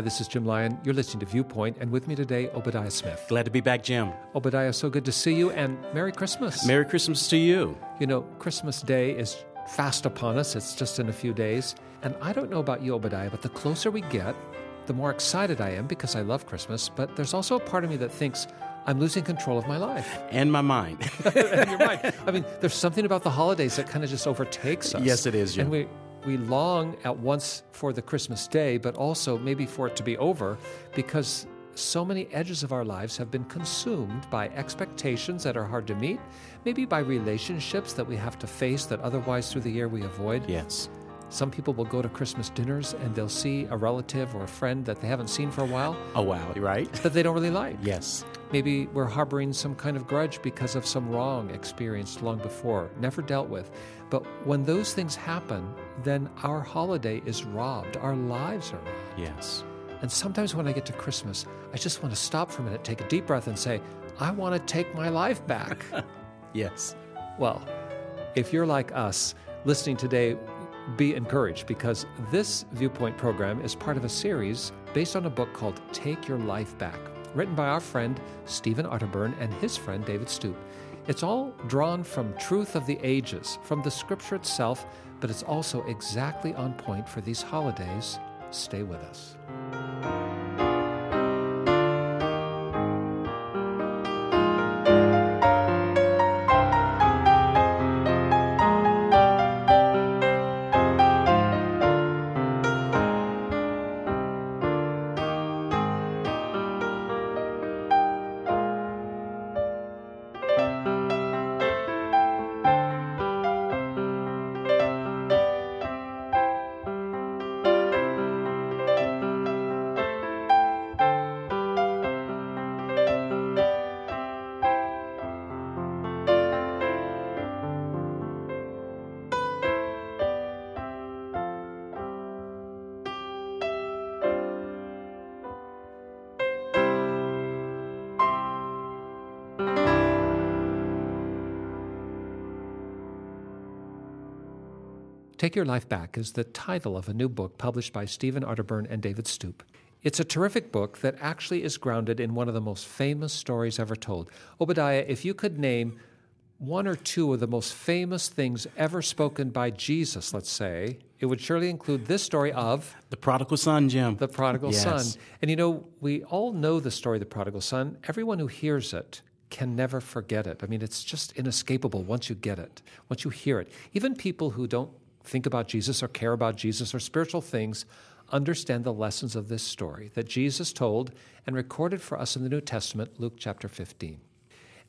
Hi, this is Jim Lyon. You're listening to Viewpoint, and with me today, Obadiah Smith. Glad to be back, Jim. Obadiah, so good to see you, and Merry Christmas. Merry Christmas to you. You know, Christmas Day is fast upon us, it's just in a few days. And I don't know about you, Obadiah, but the closer we get, the more excited I am because I love Christmas. But there's also a part of me that thinks, I'm losing control of my life. And my mind. and your mind. I mean, there's something about the holidays that kind of just overtakes us. Yes, it is, Jim. And we, we long at once for the Christmas day, but also maybe for it to be over because so many edges of our lives have been consumed by expectations that are hard to meet, maybe by relationships that we have to face that otherwise through the year we avoid. Yes. Some people will go to Christmas dinners and they'll see a relative or a friend that they haven't seen for a while. Oh, wow, right? That they don't really like. Yes. Maybe we're harboring some kind of grudge because of some wrong experienced long before, never dealt with. But when those things happen, then our holiday is robbed. Our lives are robbed. Yes. And sometimes when I get to Christmas, I just want to stop for a minute, take a deep breath, and say, I want to take my life back. yes. Well, if you're like us, listening today, be encouraged because this Viewpoint program is part of a series based on a book called Take Your Life Back, written by our friend Stephen Arterburn and his friend David Stoop. It's all drawn from truth of the ages, from the scripture itself, but it's also exactly on point for these holidays. Stay with us. Take Your Life Back is the title of a new book published by Stephen Arterburn and David Stoop. It's a terrific book that actually is grounded in one of the most famous stories ever told. Obadiah, if you could name one or two of the most famous things ever spoken by Jesus, let's say, it would surely include this story of the prodigal son, Jim. The prodigal yes. son. And you know, we all know the story of the prodigal son. Everyone who hears it can never forget it. I mean, it's just inescapable once you get it, once you hear it. Even people who don't think about Jesus or care about Jesus or spiritual things understand the lessons of this story that Jesus told and recorded for us in the New Testament, Luke chapter 15.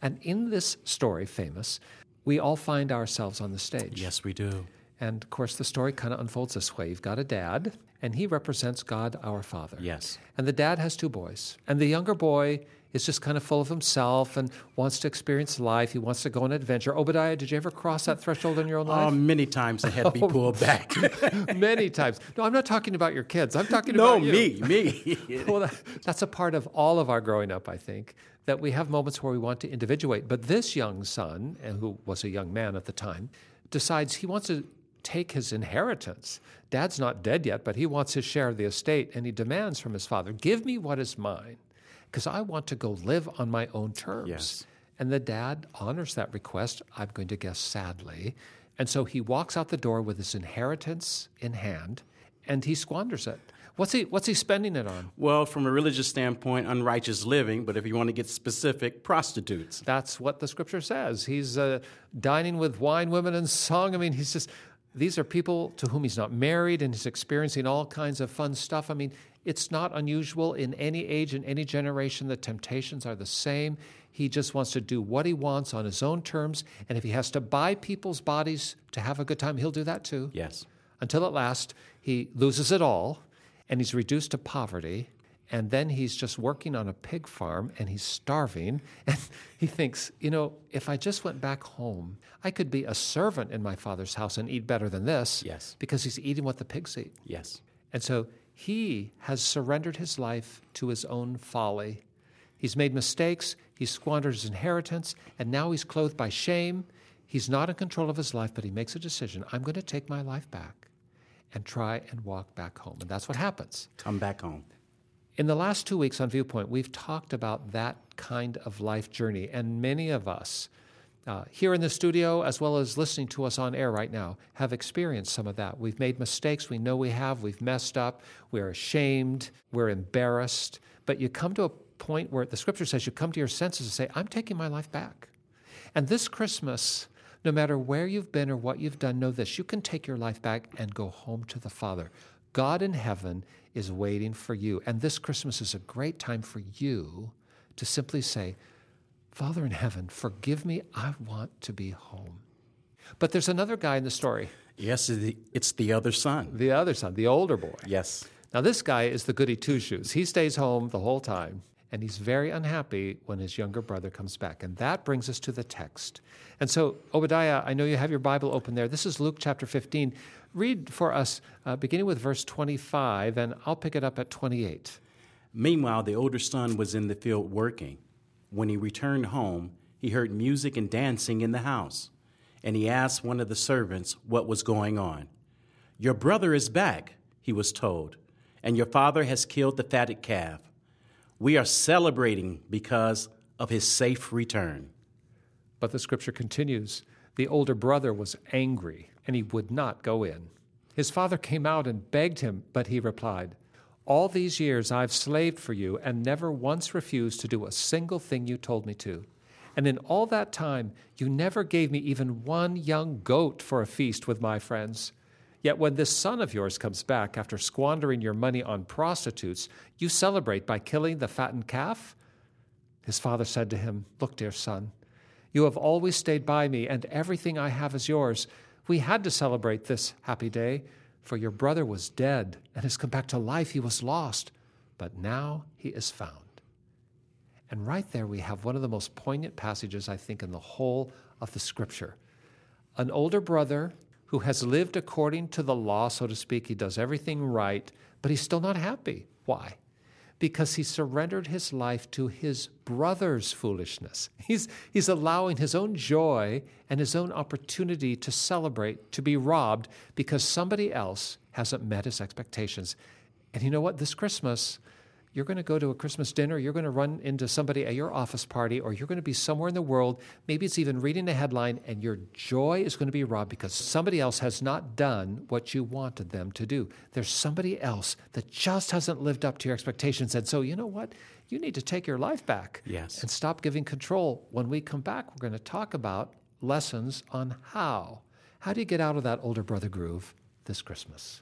And in this story, famous, we all find ourselves on the stage. Yes, we do. And of course, the story kind of unfolds this way. You've got a dad, and he represents God our Father. Yes. And the dad has two boys. And the younger boy is just kind of full of himself and wants to experience life. He wants to go on an adventure. Obadiah, did you ever cross that threshold in your own life? Oh, many times I had to be oh. pulled back. many times. No, I'm not talking about your kids. I'm talking no, about you. No, me, me. well, that, that's a part of all of our growing up, I think, that we have moments where we want to individuate. But this young son, who was a young man at the time, decides he wants to take his inheritance. Dad's not dead yet, but he wants his share of the estate, and he demands from his father, Give me what is mine because I want to go live on my own terms. Yes. And the dad honors that request, I'm going to guess sadly. And so he walks out the door with his inheritance in hand and he squanders it. What's he, what's he spending it on? Well, from a religious standpoint, unrighteous living, but if you want to get specific, prostitutes. That's what the scripture says. He's uh, dining with wine, women, and song. I mean, he's just, these are people to whom he's not married and he's experiencing all kinds of fun stuff. I mean, it's not unusual in any age, in any generation. The temptations are the same. He just wants to do what he wants on his own terms. And if he has to buy people's bodies to have a good time, he'll do that too. Yes. Until at last, he loses it all and he's reduced to poverty. And then he's just working on a pig farm and he's starving. And he thinks, you know, if I just went back home, I could be a servant in my father's house and eat better than this. Yes. Because he's eating what the pigs eat. Yes. And so he has surrendered his life to his own folly. He's made mistakes, he's squandered his inheritance, and now he's clothed by shame. He's not in control of his life, but he makes a decision I'm going to take my life back and try and walk back home. And that's what happens. Come back home. In the last two weeks on Viewpoint, we've talked about that kind of life journey, and many of us uh, here in the studio, as well as listening to us on air right now, have experienced some of that. We've made mistakes. We know we have. We've messed up. We're ashamed. We're embarrassed. But you come to a point where the scripture says you come to your senses and say, I'm taking my life back. And this Christmas, no matter where you've been or what you've done, know this you can take your life back and go home to the Father. God in heaven is waiting for you. And this Christmas is a great time for you to simply say, Father in heaven, forgive me. I want to be home. But there's another guy in the story. Yes, it's the other son. The other son, the older boy. Yes. Now, this guy is the goody two shoes. He stays home the whole time, and he's very unhappy when his younger brother comes back. And that brings us to the text. And so, Obadiah, I know you have your Bible open there. This is Luke chapter 15. Read for us, uh, beginning with verse 25, and I'll pick it up at 28. Meanwhile, the older son was in the field working. When he returned home, he heard music and dancing in the house, and he asked one of the servants what was going on. Your brother is back, he was told, and your father has killed the fatted calf. We are celebrating because of his safe return. But the scripture continues the older brother was angry, and he would not go in. His father came out and begged him, but he replied, all these years I've slaved for you and never once refused to do a single thing you told me to. And in all that time, you never gave me even one young goat for a feast with my friends. Yet when this son of yours comes back after squandering your money on prostitutes, you celebrate by killing the fattened calf? His father said to him, Look, dear son, you have always stayed by me, and everything I have is yours. We had to celebrate this happy day for your brother was dead and has come back to life. He was lost, but now he is found. And right there, we have one of the most poignant passages, I think, in the whole of the scripture. An older brother who has lived according to the law, so to speak, he does everything right, but he's still not happy. Why? Because he surrendered his life to his brother's foolishness. He's, he's allowing his own joy and his own opportunity to celebrate to be robbed because somebody else hasn't met his expectations. And you know what? This Christmas, you're going to go to a Christmas dinner, you're going to run into somebody at your office party, or you're going to be somewhere in the world. Maybe it's even reading a headline, and your joy is going to be robbed because somebody else has not done what you wanted them to do. There's somebody else that just hasn't lived up to your expectations. And so, you know what? You need to take your life back yes. and stop giving control. When we come back, we're going to talk about lessons on how. How do you get out of that older brother groove this Christmas?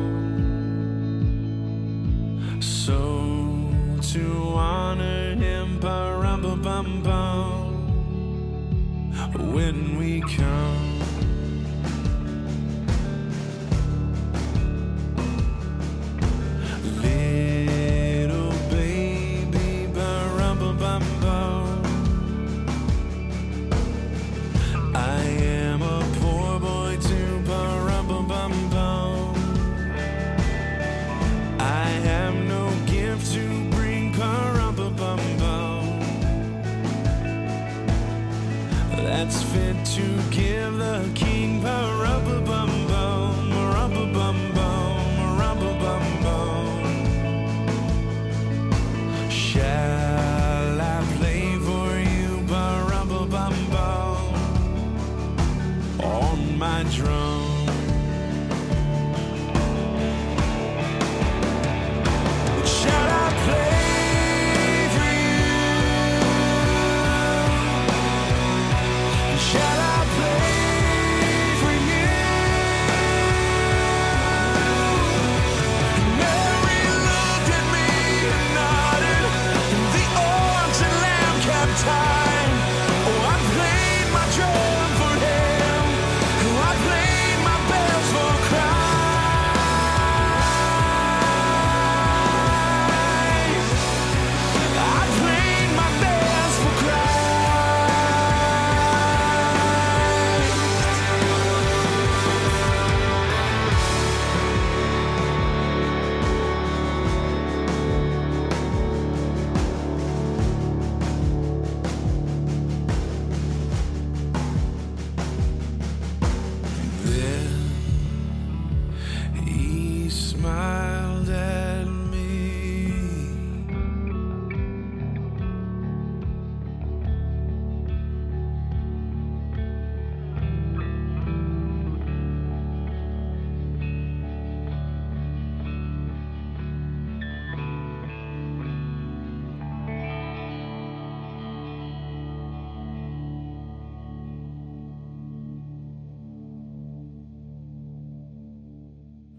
so to honor him, bum bum bum, when we come. The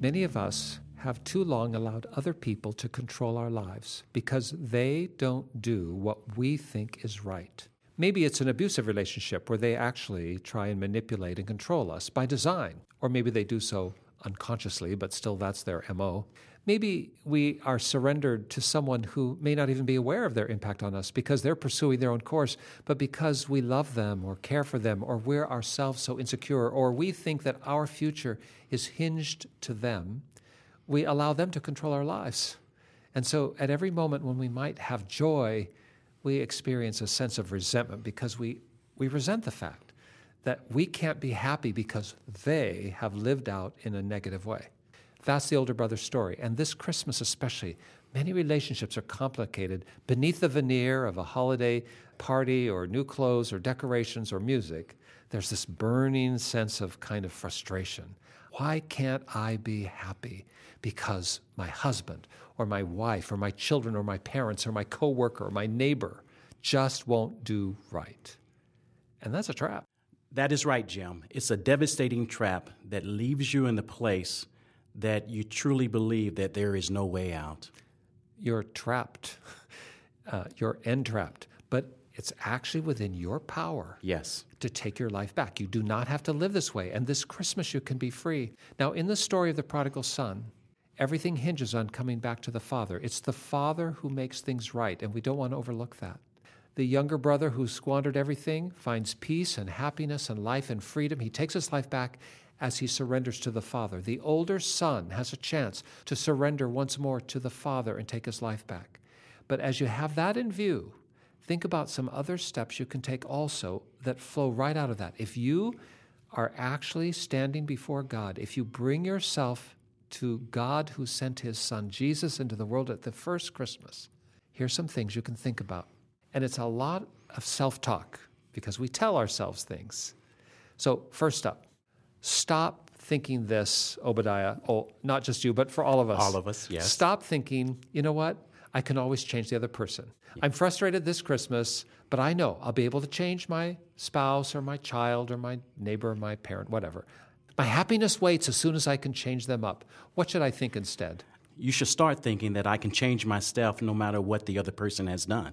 Many of us have too long allowed other people to control our lives because they don't do what we think is right. Maybe it's an abusive relationship where they actually try and manipulate and control us by design, or maybe they do so unconsciously, but still that's their MO. Maybe we are surrendered to someone who may not even be aware of their impact on us because they're pursuing their own course, but because we love them or care for them, or we're ourselves so insecure, or we think that our future is hinged to them, we allow them to control our lives. And so at every moment when we might have joy, we experience a sense of resentment because we, we resent the fact that we can't be happy because they have lived out in a negative way. That's the older brother story. And this Christmas, especially, many relationships are complicated beneath the veneer of a holiday party or new clothes or decorations or music. There's this burning sense of kind of frustration. Why can't I be happy? Because my husband or my wife or my children or my parents or my coworker or my neighbor just won't do right. And that's a trap. That is right, Jim. It's a devastating trap that leaves you in the place that you truly believe that there is no way out. You're trapped. Uh, you're entrapped. But it's actually within your power Yes. to take your life back. You do not have to live this way. And this Christmas, you can be free. Now, in the story of the prodigal son, everything hinges on coming back to the father. It's the father who makes things right, and we don't want to overlook that. The younger brother who squandered everything finds peace and happiness and life and freedom. He takes his life back as he surrenders to the Father. The older son has a chance to surrender once more to the Father and take his life back. But as you have that in view, think about some other steps you can take also that flow right out of that. If you are actually standing before God, if you bring yourself to God who sent his son Jesus into the world at the first Christmas, here's some things you can think about. And it's a lot of self talk because we tell ourselves things. So, first up, stop thinking this, Obadiah. Oh, not just you, but for all of us. All of us, yes. Stop thinking, you know what? I can always change the other person. I'm frustrated this Christmas, but I know I'll be able to change my spouse or my child or my neighbor or my parent, whatever. My happiness waits as soon as I can change them up. What should I think instead? You should start thinking that I can change myself no matter what the other person has done.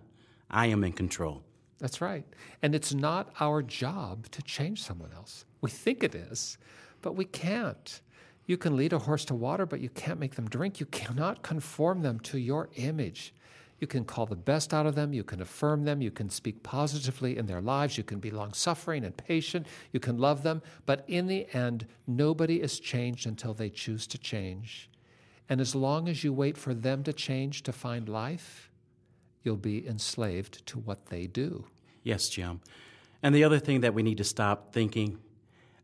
I am in control. That's right. And it's not our job to change someone else. We think it is, but we can't. You can lead a horse to water, but you can't make them drink. You cannot conform them to your image. You can call the best out of them. You can affirm them. You can speak positively in their lives. You can be long suffering and patient. You can love them. But in the end, nobody is changed until they choose to change. And as long as you wait for them to change to find life, you'll be enslaved to what they do. Yes, Jim. And the other thing that we need to stop thinking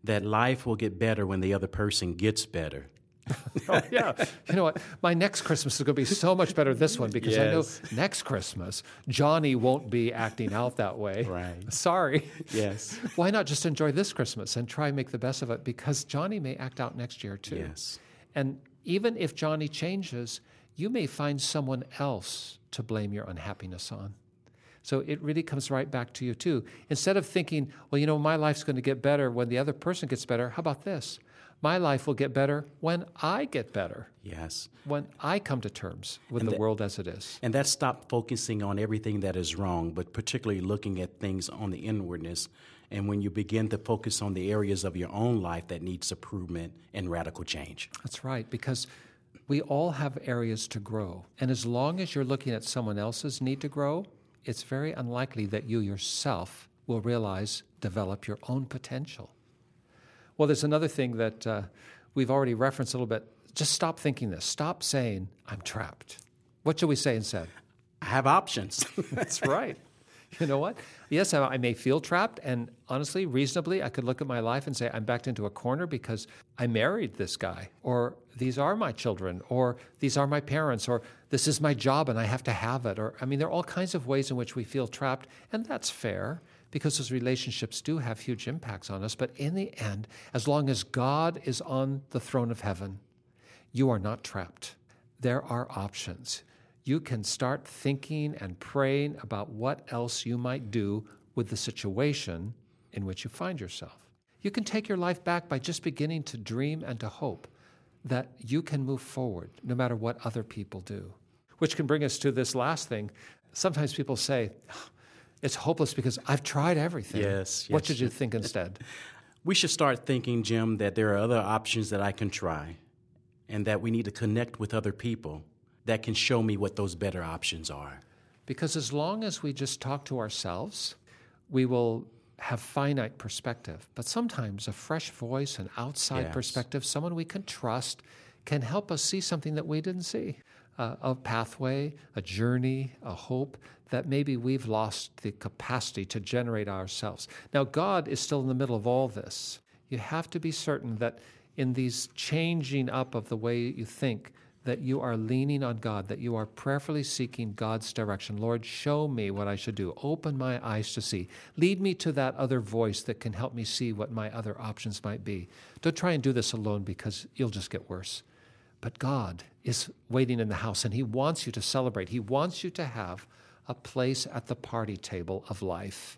that life will get better when the other person gets better. oh, yeah. You know what? My next Christmas is going to be so much better this one because I know next Christmas Johnny won't be acting out that way. Right. Sorry. Yes. Why not just enjoy this Christmas and try and make the best of it because Johnny may act out next year too. Yes. And even if Johnny changes, you may find someone else to blame your unhappiness on. So it really comes right back to you too. Instead of thinking, well, you know, my life's going to get better when the other person gets better, how about this? My life will get better when I get better, Yes. when I come to terms with And the the- world as it is. And that stop focusing on everything that is wrong, but particularly looking at things on the inwardness. And when you begin to focus on the areas of your own life that needs improvement and radical change. That's right, because we all have areas to grow. And as long as you're looking at someone else's need to grow, it's very unlikely that you yourself will realize, develop your own potential. Well, there's another thing that uh, we've already referenced a little bit. Just stop thinking this. Stop saying, I'm trapped. What should we say instead? I have options. That's right. You know what? Yes, I, may feel trapped, and honestly, reasonably, I could look at my life and say, I'm backed into a corner because I married this guy, or these are my children, or these are my parents, or this is my job and I have to have it. Or, I mean, there are all kinds of ways in which we feel trapped, and that's fair because those relationships do have huge impacts on us. But in the end, as long as God is on the throne of heaven, you are not trapped. There are options. You can start thinking and praying about what else you might do with the situation in which you find yourself. You can take your life back by just beginning to dream and to hope that you can move forward no matter what other people do. Which can bring us to this last thing. Sometimes people say, it's hopeless because I've tried everything. Yes, What should you think instead? We should start thinking, Jim, that there are other options that I can try and that we need to connect with other people that can show me what those better options are. Because as long as we just talk to ourselves, we will have finite perspective. But sometimes a fresh voice, an outside Yes. perspective, someone we can trust, can help us see something that we didn't see. Uh, a pathway, a journey, a hope that maybe we've lost the capacity to generate ourselves. Now, God is still in the middle of all this. You have to be certain that in these changing up of the way you think, that you are leaning on God, that you are prayerfully seeking God's direction. Lord, show me what I should do. Open my eyes to see. Lead me to that other voice that can help me see what my other options might be. Don't try and do this alone because you'll just get worse. But God is waiting in the house and He wants you to celebrate. He wants you to have a place at the party table of life.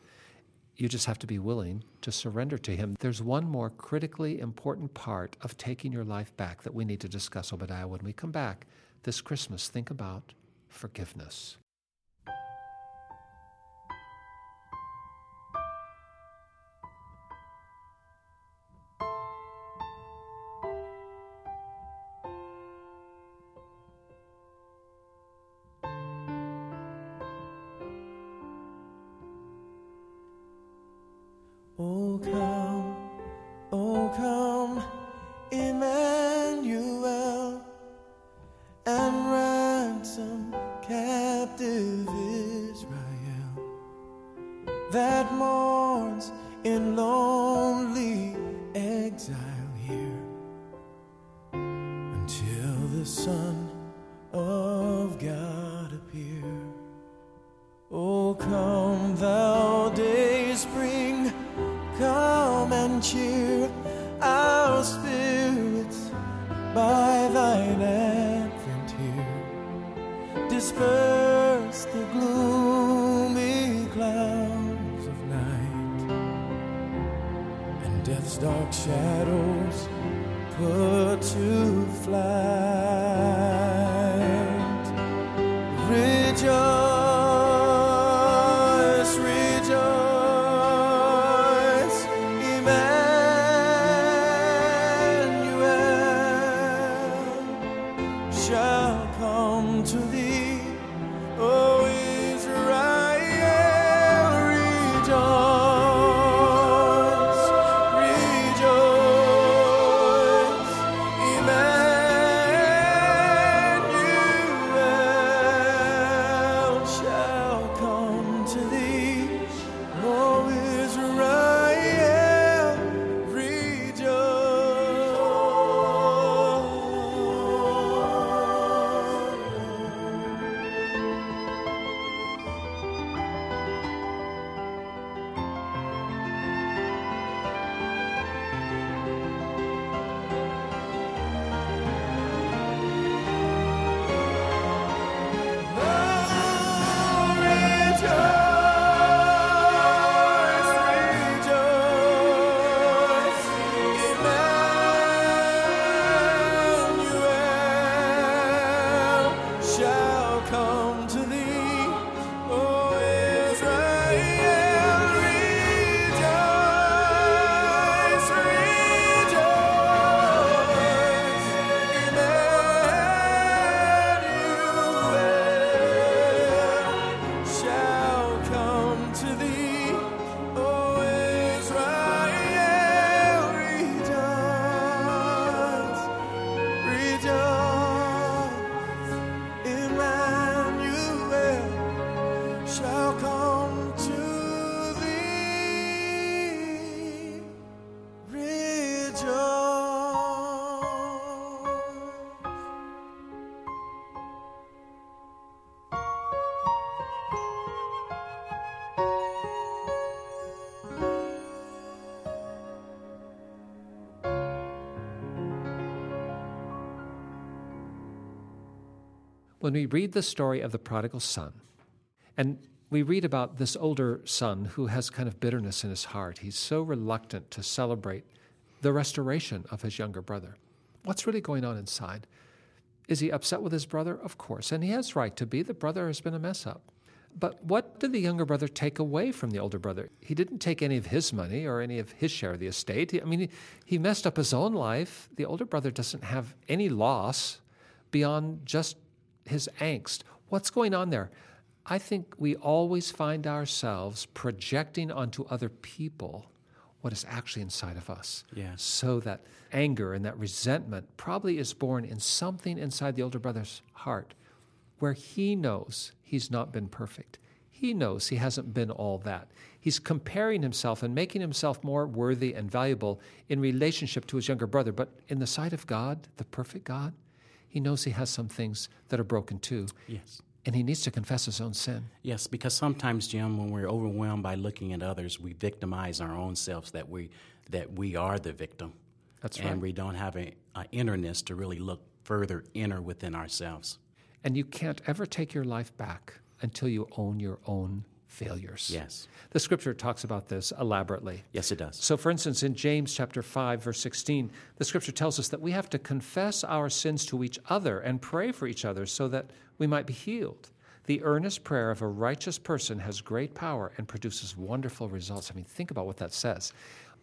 You just have to be willing to surrender to Him. There's one more critically important part of taking your life back that we need to discuss, Obadiah, when we come back this Christmas. Think about forgiveness. Oh When we read the story of the prodigal son, and we read about this older son who has kind of bitterness in his heart, he's so reluctant to celebrate the restoration of his younger brother. What's really going on inside? Is he upset with his brother? Of course, and he has right to be. The brother has been a mess up. But what did the younger brother take away from the older brother? He didn't take any of his money or any of his share of the estate. I mean, he, messed up his own life. The older brother doesn't have any loss beyond just his angst. What's going on there? I think we always find ourselves projecting onto other people what is actually inside of us. Yes. So that anger and that resentment probably is born in something inside the older brother's heart where he knows he's not been perfect. He knows he hasn't been all that. He's comparing himself and making himself more worthy and valuable in relationship to his younger brother. But in the sight of God, the perfect God, he knows he has some things that are broken too. Yes. And he needs to confess his own sin. Yes, because sometimes, Jim, when we're overwhelmed by looking at others, we victimize our own selves that we that we are the victim. That's and right. we don't have a, a innerness to really look further inner within ourselves. And you can't ever take your life back until you own your own failures. Yes. The scripture talks about this elaborately. Yes, it does. So, for instance, in James chapter 5, verse 16, the scripture tells us that we have to confess our sins to each other and pray for each other so that we might be healed. The earnest prayer of a righteous person has great power and produces wonderful results. I mean, think about what that says.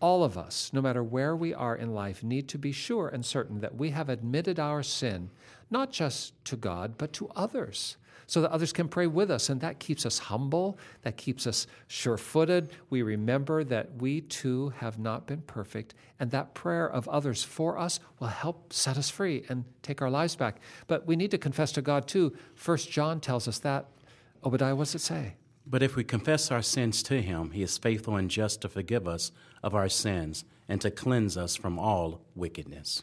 All of us, no matter where we are in life, need to be sure and certain that we have admitted our sin, not just to God, but to others so that others can pray with us. And that keeps us humble, that keeps us sure footed. We remember that we too have not been perfect, and that prayer of others for us will help set us free and take our lives back. But we need to confess to God too. First John tells us that. Obadiah, does it say? But if we confess our sins to him, he is faithful and just to forgive us of our sins and to cleanse us from all wickedness.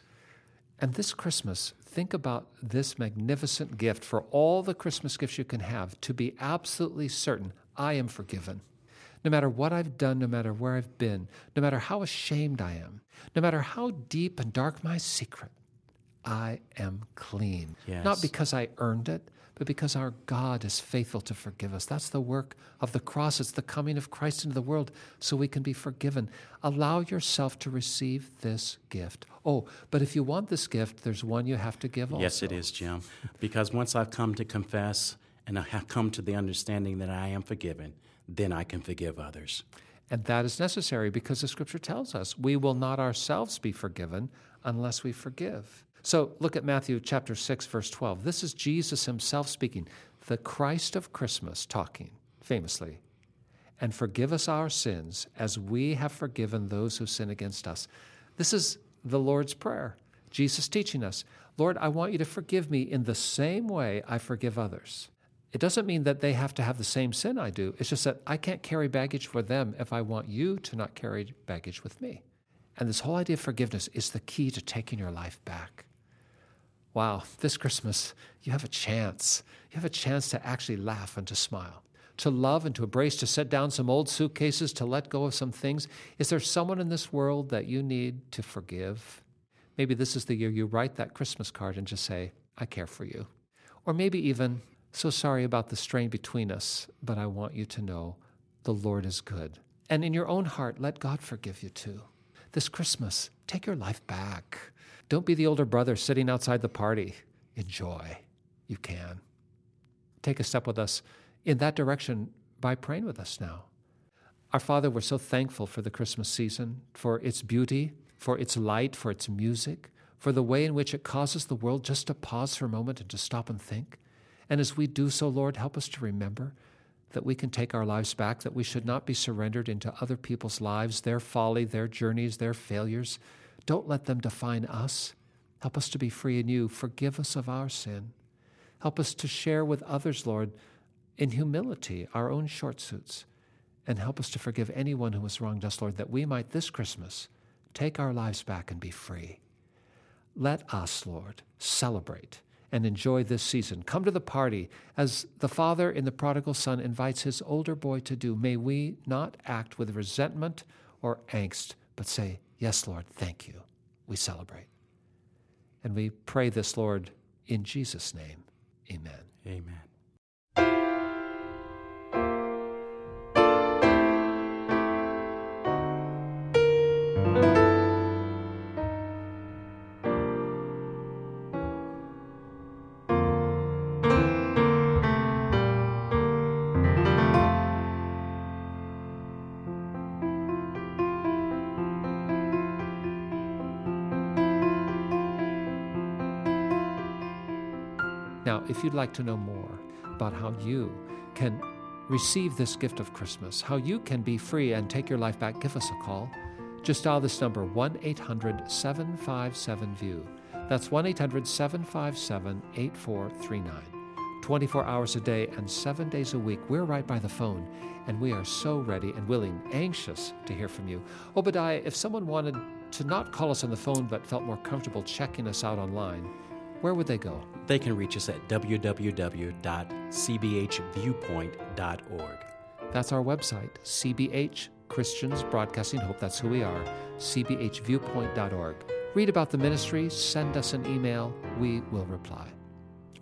And this Christmas, think about this magnificent gift for all the Christmas gifts you can have to be absolutely certain I am forgiven. No matter what I've done, no matter where I've been, no matter how ashamed I am, no matter how deep and dark my secret, I am clean. Yes. Not because I earned it, but because our God is faithful to forgive us. That's the work of the cross. It's the coming of Christ into the world so we can be forgiven. Allow yourself to receive this gift. Oh, but if you want this gift, there's one you have to give also. Yes, it is, Jim. Because once I've come to confess and I have come to the understanding that I am forgiven, then I can forgive others. And that is necessary because the scripture tells us we will not ourselves be forgiven unless we forgive. So look at Matthew chapter 6 verse 12. This is Jesus himself speaking, the Christ of Christmas talking famously. And forgive us our sins as we have forgiven those who sin against us. This is the Lord's prayer. Jesus teaching us, Lord, I want you to forgive me in the same way I forgive others. It doesn't mean that they have to have the same sin I do. It's just that I can't carry baggage for them if I want you to not carry baggage with me. And this whole idea of forgiveness is the key to taking your life back. Wow, this Christmas, you have a chance. You have a chance to actually laugh and to smile, to love and to embrace, to set down some old suitcases, to let go of some things. Is there someone in this world that you need to forgive? Maybe this is the year you write that Christmas card and just say, I care for you. Or maybe even, so sorry about the strain between us, but I want you to know the Lord is good. And in your own heart, let God forgive you too. This Christmas, take your life back. Don't be the older brother sitting outside the party. Enjoy. You can. Take a step with us in that direction by praying with us now. Our Father, we're so thankful for the Christmas season, for its beauty, for its light, for its music, for the way in which it causes the world just to pause for a moment and to stop and think. And as we do so, Lord, help us to remember that we can take our lives back, that we should not be surrendered into other people's lives, their folly, their journeys, their failures. Don't let them define us. Help us to be free in you. Forgive us of our sin. Help us to share with others, Lord, in humility, our own short suits. And help us to forgive anyone who has wronged us, Lord, that we might this Christmas take our lives back and be free. Let us, Lord, celebrate and enjoy this season. Come to the party as the father in the prodigal son invites his older boy to do. May we not act with resentment or angst, but say, Yes, Lord, thank you. We celebrate. And we pray this, Lord, in Jesus' name. Amen. Amen. Now, if you'd like to know more about how you can receive this gift of Christmas, how you can be free and take your life back, give us a call. Just dial this number 1 800 757 VIEW. That's 1 800 757 8439. 24 hours a day and seven days a week. We're right by the phone, and we are so ready and willing, anxious to hear from you. Obadiah, if someone wanted to not call us on the phone but felt more comfortable checking us out online, where would they go? They can reach us at www.cbhviewpoint.org. That's our website, CBH Christians Broadcasting Hope. That's who we are, cbhviewpoint.org. Read about the ministry, send us an email, we will reply.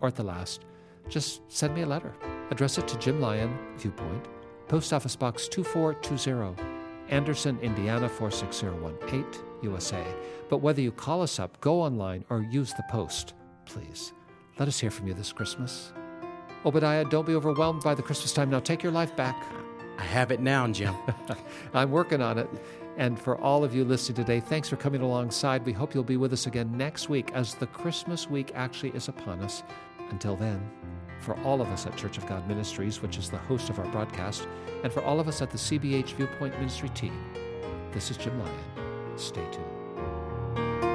Or at the last, just send me a letter. Address it to Jim Lyon, Viewpoint, Post Office Box 2420, Anderson, Indiana 46018, USA. But whether you call us up, go online, or use the post, please, let us hear from you this Christmas. Obadiah, don't be overwhelmed by the Christmas time. Now take your life back. I have it now, Jim. I'm working on it. And for all of you listening today, thanks for coming alongside. We hope you'll be with us again next week as the Christmas week actually is upon us. Until then, for all of us at Church of God Ministries, which is the host of our broadcast, and for all of us at the CBH Viewpoint Ministry team, this is Jim Lyon. Stay tuned.